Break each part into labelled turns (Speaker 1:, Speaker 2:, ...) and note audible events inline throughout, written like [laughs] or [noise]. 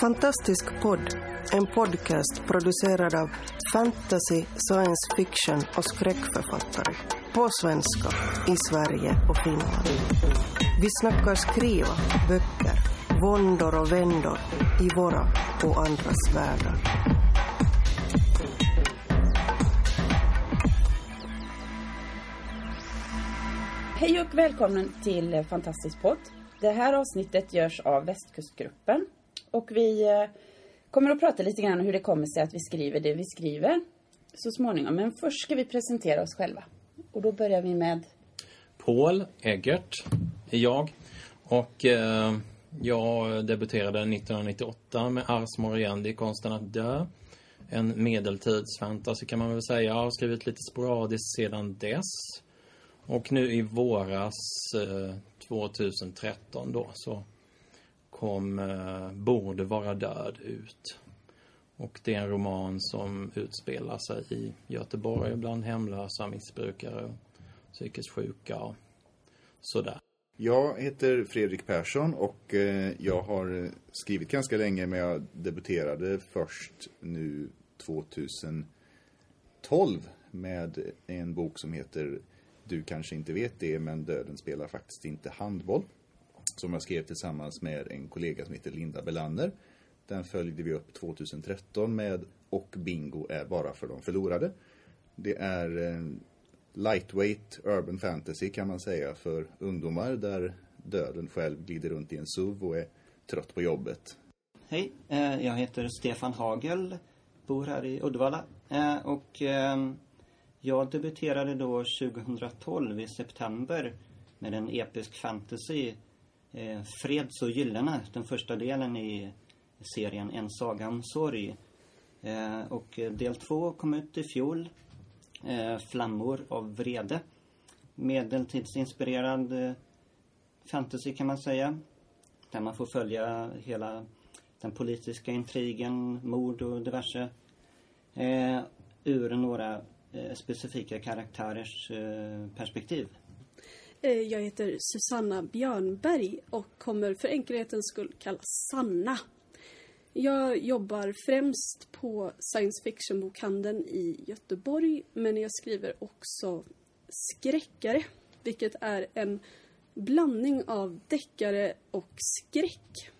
Speaker 1: Fantastisk podd, en podcast producerad av fantasy, science fiction och skräckförfattare. På svenska, i Sverige och Finland. Vi snackar skriva, böcker, våndor och vändor i våra och andras världar.
Speaker 2: Hej och välkommen till Fantastisk podd. Det här avsnittet görs av Västkustgruppen. Och vi eh, kommer att prata lite grann om hur det kommer sig att vi skriver det vi skriver så småningom. Men först ska vi presentera oss själva. Och då börjar vi med...
Speaker 3: Paul Eggert är jag. Och eh, jag debuterade 1998 med Ars Moriendi, Konsten att dö. En medeltidsfantasy kan man väl säga. Jag har skrivit lite sporadiskt sedan dess. Och nu i våras, eh, 2013 då, så kom eh, Borde vara död ut. Och det är en roman som utspelar sig i Göteborg bland hemlösa missbrukare, och psykiskt sjuka och sådär.
Speaker 4: Jag heter Fredrik Persson och eh, jag har skrivit ganska länge men jag debuterade först nu 2012 med en bok som heter Du kanske inte vet det men döden spelar faktiskt inte handboll. Som jag skrev tillsammans med en kollega som heter Linda Belander. Den följde vi upp 2013 med Och bingo är bara för de förlorade. Det är eh, lightweight urban fantasy kan man säga för ungdomar där döden själv glider runt i en SUV och är trött på jobbet.
Speaker 5: Hej, eh, jag heter Stefan Hagel, bor här i Uddevalla eh, och jag debuterade då 2012 i september med en episk fantasy Eh, Freds och gyllene, den första delen i serien En saga om sorg. Eh, och del två kom ut i fjol eh, Flammor av vrede. Medeltidsinspirerad eh, fantasy kan man säga. Där man får följa hela den politiska intrigen, mord och diverse. Eh, ur några specifika karaktärers perspektiv.
Speaker 6: Eh, Jag heter Susanna Björnberg och kommer för enkelhetens skull kallas Sanna. Jag jobbar främst på science fiction-bokhandeln i Göteborg men jag skriver också skräckare, vilket är en blandning av deckare och skräck.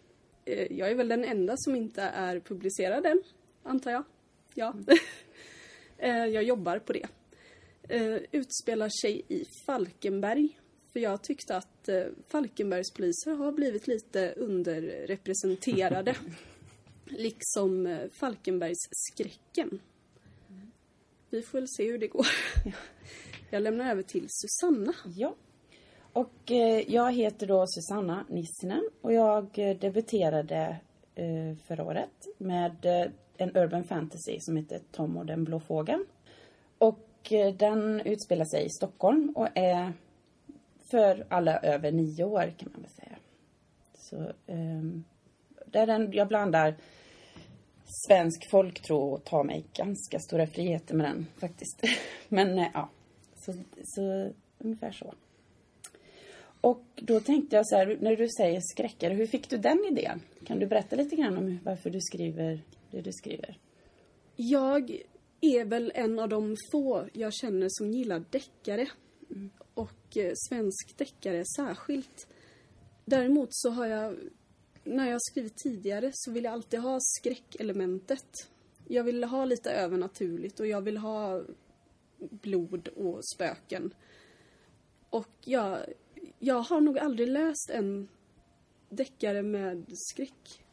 Speaker 6: Eh, Jag är väl den enda som inte är publicerad än, antar jag. Ja. [laughs] Eh, Jag jobbar på det. Utspelar sig i Falkenberg. För jag tyckte att eh, Falkenbergs poliser har blivit lite underrepresenterade. [laughs] liksom eh, Falkenbergs skräcken. Vi får väl se hur det går. [laughs] Jag lämnar över till Susanna.
Speaker 2: Ja. Och eh, jag heter då Susanna Nissinen och jag eh, debuterade eh, förra året med eh, en urban fantasy som heter Tom och den blå fågeln. Och eh, den utspelar sig i Stockholm och är för alla över nio år kan man väl säga. Så ehm, där den, jag blandar svensk folktro och tar mig ganska stora friheter med den faktiskt. [laughs] Men eh, ja, så, så ungefär så. Och då tänkte jag så här, när du säger skräckare, hur fick du den idén? Kan du berätta lite grann om varför du skriver det du skriver?
Speaker 6: Jag är väl en av de få jag känner som gillar deckare. Och eh, svensk deckare särskilt. Däremot så har jag, när jag skrivit tidigare så vill jag alltid ha skräckelementet. Jag vill ha lite övernaturligt och jag vill ha blod och spöken. Och jag, jag har nog aldrig läst en deckare med skräck.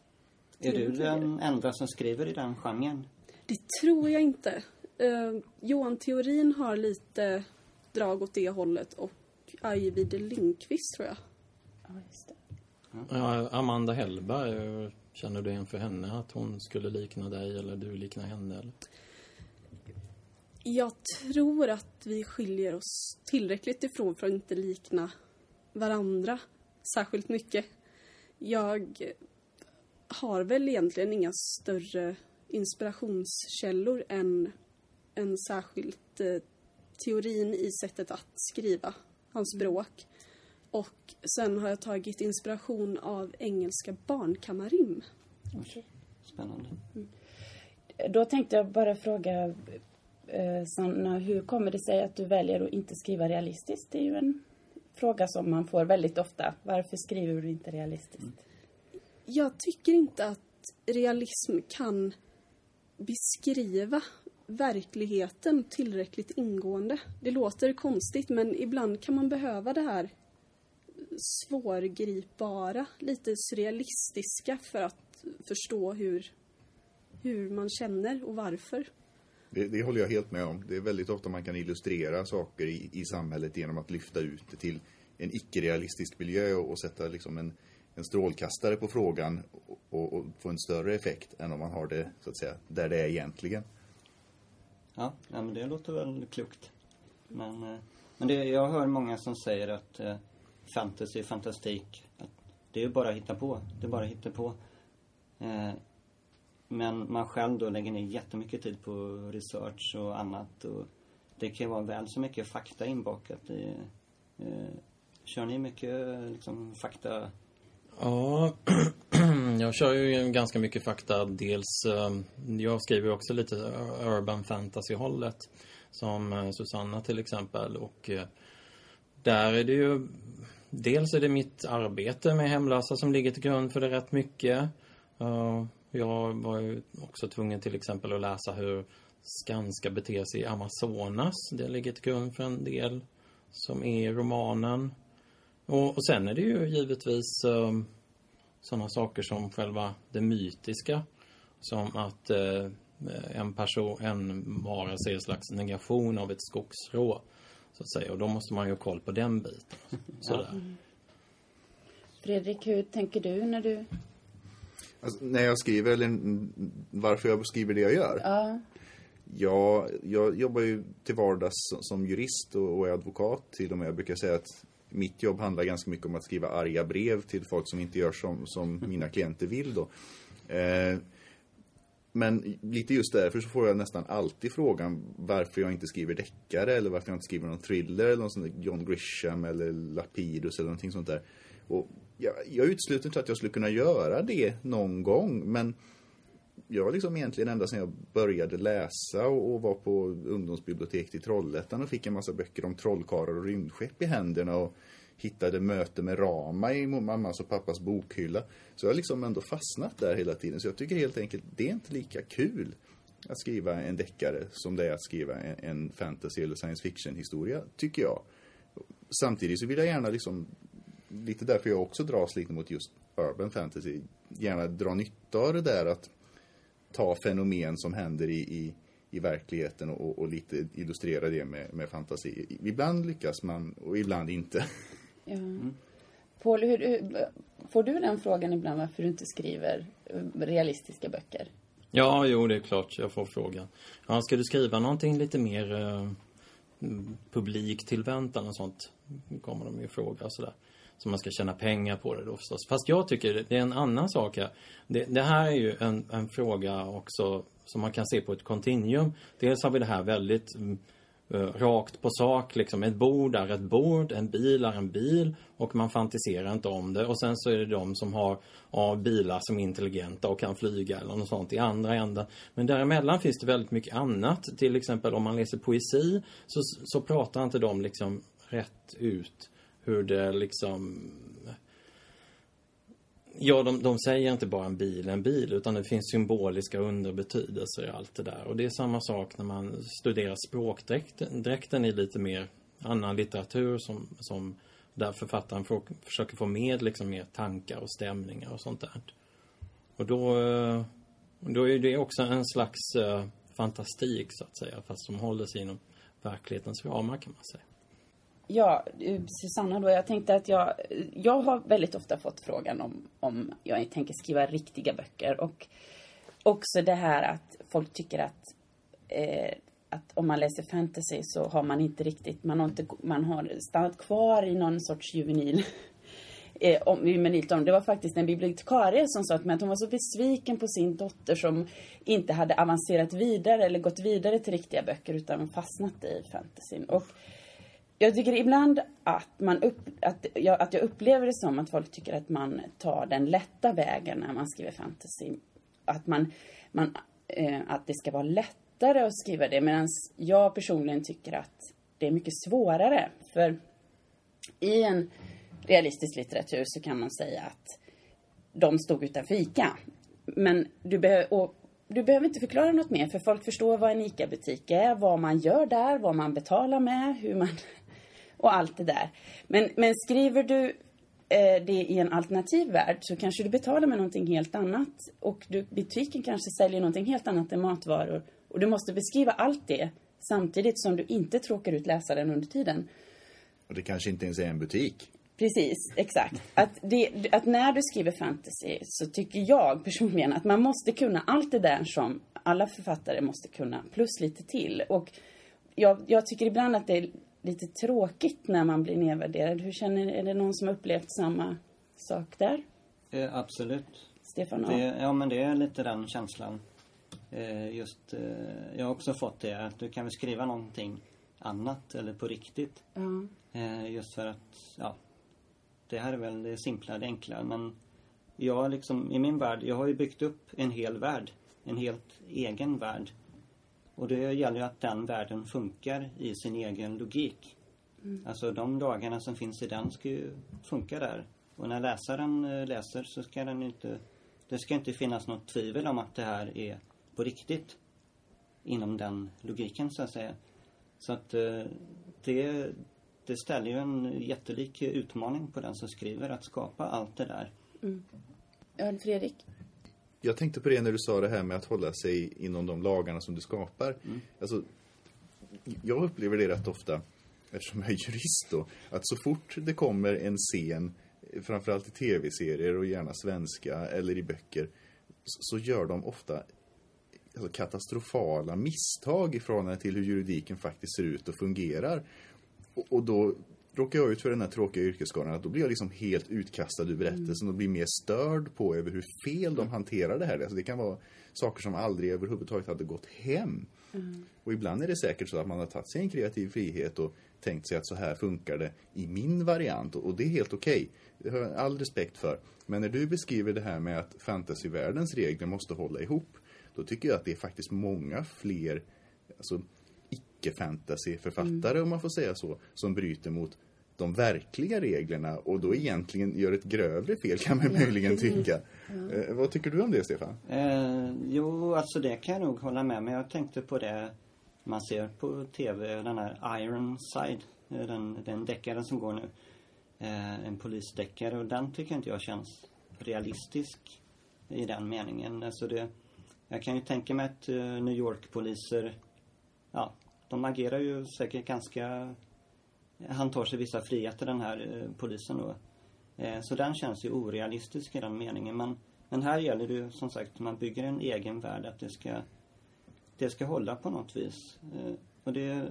Speaker 5: Är du den enda som skriver i den genren?
Speaker 6: Det tror jag inte. Uh, Johan Theorin har lite drag åt det hållet och Ajvide Lindqvist tror jag.
Speaker 2: Ja, just det.
Speaker 3: Ja, Amanda Hellberg, känner du igen för henne att hon skulle likna dig eller du likna henne? Eller?
Speaker 6: Jag tror att vi skiljer oss tillräckligt ifrån för att inte likna varandra särskilt mycket. Jag har väl egentligen inga större inspirationskällor än en särskilt eh, teorin i sättet att skriva, hans språk. Och sen har jag tagit inspiration av engelska barnkammarrim.
Speaker 5: spännande.
Speaker 2: Då tänkte jag bara fråga eh, Sanna, hur kommer det sig att du väljer att inte skriva realistiskt? Det är ju en fråga som man får väldigt ofta. Varför skriver du inte realistiskt?
Speaker 6: Jag tycker inte att realism kan beskriva verkligheten tillräckligt ingående. Det låter konstigt men ibland kan man behöva det här svårgripbara, lite surrealistiska för att förstå hur, hur man känner och varför.
Speaker 4: Det, det håller jag helt med om. Det är väldigt ofta man kan illustrera saker i, i samhället genom att lyfta ut det till en icke-realistisk miljö och, och sätta liksom en, en strålkastare på frågan och, och, och, få en större effekt än om man har det så att säga där det är egentligen.
Speaker 5: Ja, ja men det låter väl klokt. Men, eh, men det, jag hör många som säger att eh, fantasy, fantastik, att det är ju bara att hitta på. Det är bara att hitta på. Eh, men man själv då lägger ner jättemycket tid på research och annat. Och det kan ju vara väl så mycket fakta inbakat i... Eh, kör ni mycket eh, liksom, fakta?
Speaker 3: Ja, [clears throat] jag kör ju ganska mycket fakta. Dels, ehm, jag skriver också lite eh, urban fantasy-hållet. Som eh, Susanna till exempel. Och eh, där är det ju... Dels är det mitt arbete med hemlösa som ligger till grund för det rätt mycket. Jag var ju också tvungen till exempel att läsa hur Skanska beter sig i Amazonas. Det ligger till grund för en del som är i romanen. Och, och sen är det ju givetvis um, sådana saker som själva det mytiska. Som att uh, en person, en varelse är en slags negation av ett skogsrå. Så att säga. Och då måste man ju ha koll på den biten. Sådär. Ja.
Speaker 2: Fredrik, hur tänker du när du
Speaker 4: Alltså, när jag skriver, eller varför jag skriver det jag gör?
Speaker 2: Ja.
Speaker 4: Ja, jag jobbar ju till vardags som jurist och är advokat till och med. Jag brukar säga att mitt jobb handlar ganska mycket om att skriva arga brev till folk som inte gör som, som [laughs] mina klienter vill då. Eh, men lite just därför så får jag nästan alltid frågan varför jag inte skriver deckare eller varför jag inte skriver någon thriller eller någon sån där John Grisham eller Lapidus eller någonting sånt där. Och jag, jag utesluter inte att jag skulle kunna göra det någon gång, men jag har liksom egentligen ända sedan jag började läsa och, och var på ungdomsbiblioteket i Trollhättan och fick en massa böcker om trollkarlar och rymdskepp i händerna och hittade möte med Rama i mammas och pappas bokhylla. Så jag har liksom ändå fastnat där hela tiden. Så jag tycker helt enkelt, det är inte lika kul att skriva en deckare som det är att skriva en, en fantasy eller science fiction historia, tycker jag. Samtidigt så vill jag gärna liksom lite därför jag också dras lite mot just urban fantasy. Gärna dra nytta av det där att ta fenomen som händer i, i, i verkligheten och, och, lite illustrera det med, med fantasi. Ibland lyckas man och ibland inte. [laughs]
Speaker 2: Ja. Mm. Paul, hur, hur, får du den frågan ibland varför du inte skriver eh, realistiska böcker?
Speaker 3: Ja, jo, det är klart jag får frågan. Ja, ska du skriva någonting lite mer eh, publiktillväntan och sånt? kommer de ju fråga sådär. Så man ska tjäna pengar på det då förstås. Fast jag tycker det är en annan sak här. Det, det här är ju en, en, fråga också som man kan se på ett kontinuum. Dels har vi det här väldigt uh, rakt på sak, liksom ett bord är ett bord, en bil är en bil och man fantiserar inte om det. Och sen så är det de som har ja, bilar som är intelligenta och kan flyga eller något sånt i andra änden. Men däremellan finns det väldigt mycket annat. Till exempel om man läser poesi så, så pratar inte de liksom rätt ut hur det liksom... Ja, de, de säger inte bara en bil en bil, utan det finns symboliska underbetydelser i allt det där. Och det är samma sak när man studerar språkdräkten dräkten i lite mer annan litteratur som, som där författaren får, försöker få med liksom mer tankar och stämningar och sånt där. Och då, eh, då är det också en slags eh, fantastik så att säga, fast som håller sig inom verklighetens ramar kan man säga.
Speaker 2: Ja, eh, Susanna då. Jag tänkte att jag... Jag har väldigt ofta fått frågan om, om jag tänker skriva riktiga böcker. Och också det här att folk tycker att, eh, att om man läser fantasy så har man inte riktigt... Man har, inte, man har stannat kvar i någon sorts juvenil [laughs] eh, om. Det var faktiskt en bibliotekarie som sa till mig att hon var så besviken på sin dotter som inte hade avancerat vidare eller gått vidare till riktiga böcker utan fastnat i fantasyn. Och jag tycker ibland att, man upp, att, jag, att jag upplever det som att folk tycker att man tar den lätta vägen när man skriver fantasy. att man, man eh, att det ska vara lättare att skriva det. Medan jag personligen tycker att det är mycket svårare. För i en realistisk litteratur så kan man säga att de stod utanför ICA. Men du, be och du behöver inte förklara något mer för folk förstår vad en ICA-butik är, vad man gör där, vad man betalar med, hur man och allt det där. Men, men skriver du eh, det i en alternativ värld så kanske du betalar med någonting helt annat och du, butiken kanske säljer någonting helt annat än matvaror. Och du måste beskriva allt det samtidigt som du inte tråkar ut läsaren under tiden.
Speaker 4: Och det kanske inte ens är en butik.
Speaker 2: Precis, exakt. Att, det, att när du skriver fantasy så tycker jag personligen att man måste kunna allt det där som alla författare måste kunna, plus lite till. Och jag, jag tycker ibland att det lite tråkigt när man blir nedvärderad. Hur känner, är det någon som upplevt samma sak där?
Speaker 5: Eh, absolut.
Speaker 2: Stefan?
Speaker 5: Det, ja, men det är lite den känslan. Eh, just, eh, jag har också fått det, att du kan väl skriva någonting annat eller på riktigt. Eh, just för att, ja, det här är väl det simpla, det enkla. Men jag liksom, i min värld, jag har ju byggt upp en hel värld. En helt egen värld. Och det gäller ju att den världen funkar i sin egen logik. Alltså de lagarna som finns i den ska ju funka där. Och när läsaren eh, läser så ska den inte... Det ska inte finnas något tvivel om att det här är på riktigt. Inom den logiken så att säga. Så att eh, det, det ställer ju en jättelik utmaning på den som skriver att skapa allt det där.
Speaker 2: Ja, Fredrik?
Speaker 4: Jag tänkte på det när du sa det här med att hålla sig inom de lagarna som du skapar. Alltså, jag upplever det rätt ofta, eftersom jag är jurist då, att så fort det kommer en scen, framförallt i tv-serier och gärna svenska eller i böcker, så så gör de ofta alltså, katastrofala misstag i förhållande till hur juridiken faktiskt ser ut och fungerar. Och, och då råkar jag ut för den här tråkiga yrkesskadan att då blir jag liksom helt utkastad ur berättelsen och blir mer störd på över hur fel de hanterar det här. Alltså det kan vara saker som aldrig överhuvudtaget hade gått hem. Och ibland är det säkert så att man har tagit sig en kreativ frihet och tänkt sig att så här funkar det i min variant och det är helt okej. Det har jag all respekt för. Men när du beskriver det här med att fantasyvärldens regler måste hålla ihop, då tycker jag att det är faktiskt många fler alltså, icke-fantasy-författare, om man får säga så, som bryter mot de verkliga reglerna och då egentligen gör ett grövre fel kan man möjligen tycka. Eh, vad tycker du om det, Stefan?
Speaker 5: Eh, jo, alltså det kan jag nog hålla med Men Jag tänkte på det man ser på tv, den här Ironside. eh, Den, den deckaren som går nu. Eh, en polisdeckare och den tycker inte jag känns realistisk i den meningen. Alltså det, jag kan ju tänka mig att eh, New York-poliser, ja, de agerar ju säkert ganska han tar sig vissa friheter den här eh, polisen då. Eh, så den känns ju orealistisk i den meningen. Men, men här gäller det ju som sagt, man bygger en egen värld att det ska det ska hålla på något vis. Eh, och det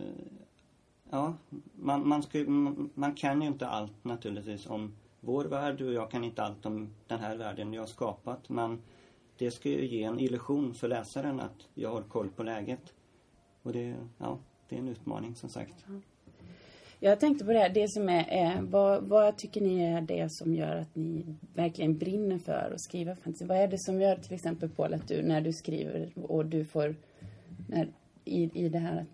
Speaker 5: ja, man, man, ska, man, man kan ju inte allt naturligtvis om vår värld och jag kan inte allt om den här världen jag har skapat. Men det ska ju ge en illusion för läsaren att jag har koll på läget. Och det, ja, det är en utmaning som sagt.
Speaker 2: Jag tänkte på det här, det som är, är vad, vad tycker ni är det som gör att ni verkligen brinner för att skriva fantasy? Vad är det som gör till exempel Paul att du, när du skriver och du får, när, i, i det här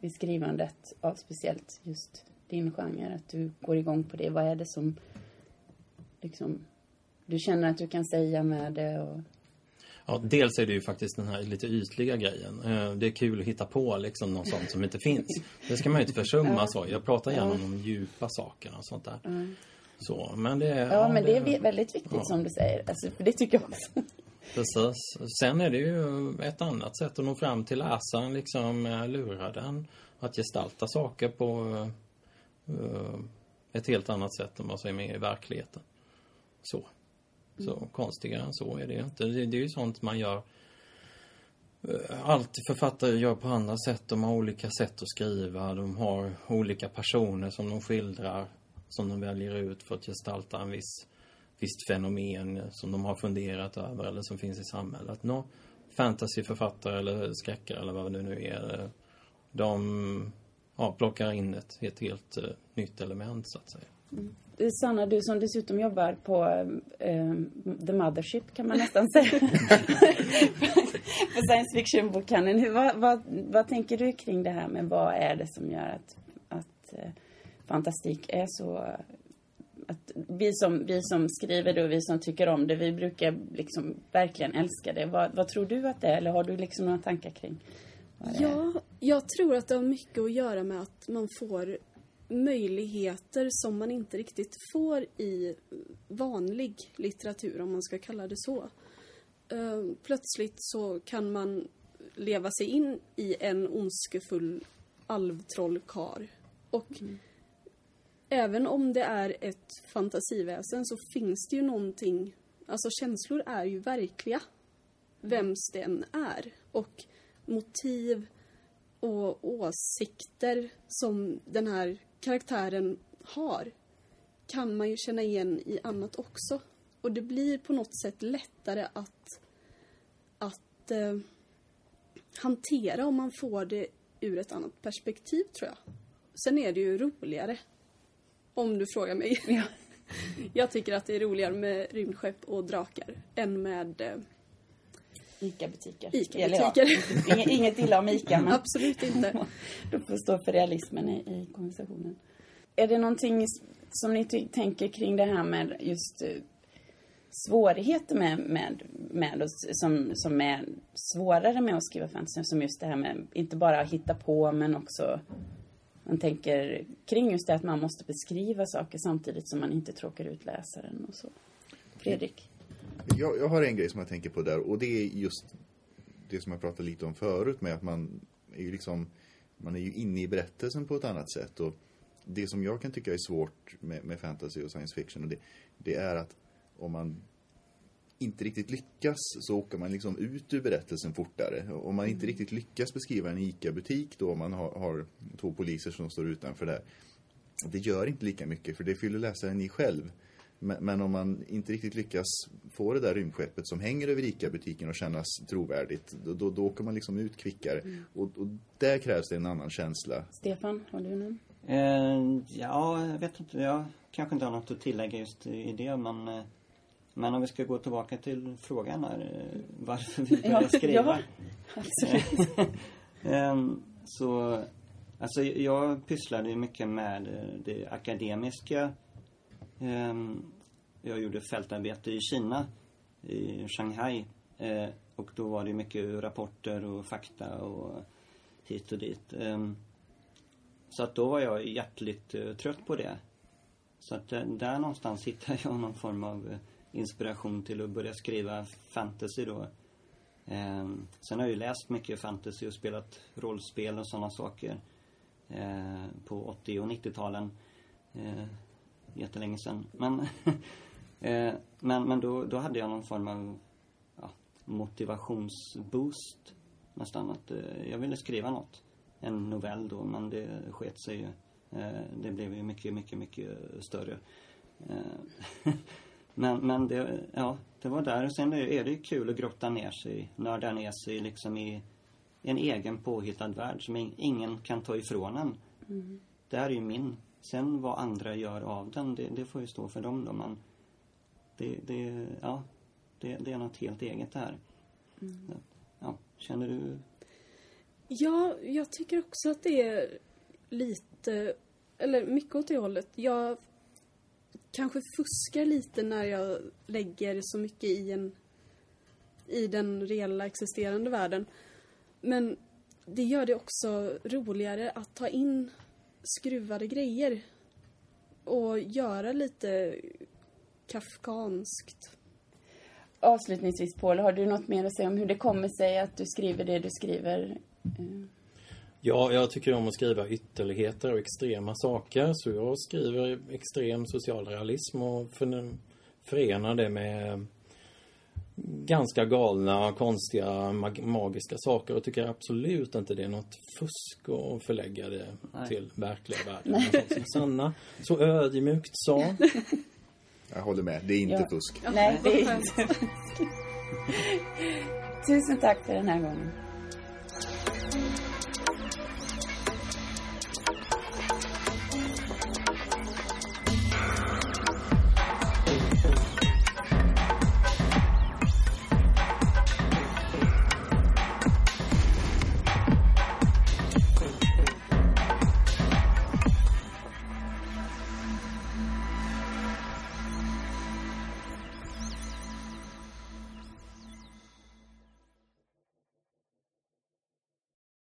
Speaker 2: beskrivandet av speciellt just din genre, att du går igång på det. Vad är det som liksom, du känner att du kan säga med det och
Speaker 3: Ja, dels är det ju faktiskt den här lite ytliga grejen. Eh, Det är kul att hitta på liksom något sånt som inte finns. Det ska man ju inte försumma så. Jag pratar gärna om de djupa sakerna och sånt där. Så, men det är...
Speaker 2: Ja, men det är vi- väldigt viktigt
Speaker 3: Ja.
Speaker 2: som du säger. Alltså, för det tycker jag också.
Speaker 3: Precis. Sen är det ju ett annat sätt att nå fram till läsaren, liksom eh, lura den. Att gestalta saker på eh, ett helt annat sätt än vad som är med i verkligheten. Så. Så konstigare än så är det inte. Det, det är ju sånt man gör eh, allt författare gör på andra sätt. De har olika sätt att skriva. De har olika personer som de skildrar. Som de väljer ut för att gestalta en viss visst fenomen som de har funderat över eller som finns i samhället. Nå, fantasyförfattare eller skräckare eller vad det nu är. eh, De ja, plockar in ett, ett helt eh, nytt element så att säga.
Speaker 2: Sanna, du som dessutom jobbar på eh, The Mothership kan man nästan [laughs] säga. [laughs] på Science Fiction-bokhandeln. Vad, vad, vad tänker du kring det här med vad är det som gör att, att eh, fantastik är så... Att vi, som, vi som skriver det och vi som tycker om det, vi brukar liksom verkligen älska det. Vad, vad tror du att det är? Eller har du liksom några tankar kring?
Speaker 6: Ja, jag tror att det har mycket att göra med att man får möjligheter som man inte riktigt får i vanlig litteratur, om man ska kalla det så. Eh, Plötsligt så kan man leva sig in i en ondskefull alvtrollkar. Och även om det är ett fantasiväsen så finns det ju någonting, alltså känslor är ju verkliga. Vems det än är. Och motiv och åsikter som den här karaktären har kan man ju känna igen i annat också. Och det blir på något sätt lättare att, att eh, hantera om man får det ur ett annat perspektiv, tror jag. Sen är det ju roligare, om du frågar mig.
Speaker 2: Ja. [laughs]
Speaker 6: Jag tycker att det är roligare med rymdskepp och drakar än med... Eh,
Speaker 2: Ica-butiker.
Speaker 6: Ica-butiker.
Speaker 2: Ja, [laughs] inget- illa om Ica, men
Speaker 6: absolut inte. [laughs]
Speaker 2: du får stå för realismen i, i konversationen. Är det någonting som ni tänker kring det här med just eh, svårigheter med, med, med oss, som, som är svårare med att skriva fantasy? Som just det här med, inte bara att hitta på, men också man tänker kring just det att man måste beskriva saker samtidigt som man inte tråkar ut läsaren och så. Fredrik?
Speaker 4: Jag, jag har en grej som jag tänker på där och det är just det som jag pratade lite om förut med att man är ju liksom man är ju inne i berättelsen på ett annat sätt och det som jag kan tycka är svårt med, med fantasy och science fiction och det, det är att om man inte riktigt lyckas så åker man liksom ut ur berättelsen fortare. Om man inte riktigt lyckas beskriva en ICA-butik då man har, har två poliser som står utanför där. Det gör inte lika mycket för det fyller läsaren i själv. Men, men om man inte riktigt lyckas få det där rymdskeppet som hänger över ICA-butiken och kännas trovärdigt, då, då, då åker man liksom ut kvickare. Och, och där krävs det en annan känsla.
Speaker 2: Stefan, har du någon?
Speaker 5: Eh, ja, jag vet inte. Jag kanske inte har något att tillägga just i det, men... Eh, men om vi ska gå tillbaka till frågan här, eh, varför vi [laughs] började skriva.
Speaker 2: ja, absolut. [laughs]
Speaker 5: Ehm, så, alltså jag pysslade ju mycket med eh, det akademiska. Ehm, jag gjorde fältarbete i Kina, i Shanghai. Eh, och då var det mycket rapporter och fakta och hit och dit. Ehm, så att då var jag hjärtligt eh, trött på det. Så att där någonstans [laughs] hittade jag någon form av eh, inspiration till att börja skriva fantasy då. Ehm, sen har jag ju läst mycket fantasy och spelat rollspel och sådana saker. Eh, på 80 och 90-talen. Jättelänge sedan. Men, [laughs] eh, men, men då, då hade jag någon form av ja, motivationsboost. Nästan att eh, jag ville skriva något. En novell då, men det sket sig ju. Eh, det blev ju mycket, mycket, mycket större. Eh, [laughs] men, men det, ja, det var där. Och sen är det ju kul att grotta ner sig, nörda ner sig liksom i en egen påhittad värld som in- ingen kan ta ifrån en. Det här är ju min. Sen vad andra gör av den, det, det får ju stå för dem då. Men det, det, ja, det, det är något helt eget det här. Ja, känner du?
Speaker 6: Ja, jag tycker också att det är lite, eller mycket åt det hållet. Jag kanske fuskar lite när jag lägger så mycket i en i den reella existerande världen. Men det gör det också roligare att ta in skruvade grejer och göra lite kafkanskt.
Speaker 2: Avslutningsvis Paul, har du något mer att säga om hur det kommer sig att du skriver det du skriver?
Speaker 3: Ja, jag tycker om att skriva ytterligheter och extrema saker. Så jag skriver extrem socialrealism och för- förenar det med ganska galna, konstiga, mag- magiska saker och tycker absolut inte det är något fusk att förlägga det
Speaker 5: Nej.
Speaker 3: till verkliga världen. Som Sanna så ödmjukt sa. [laughs]
Speaker 4: Jag håller med, det är inte
Speaker 2: Ja.
Speaker 4: fusk.
Speaker 2: Nej, det är inte. [laughs] Tusen tack för den här gången.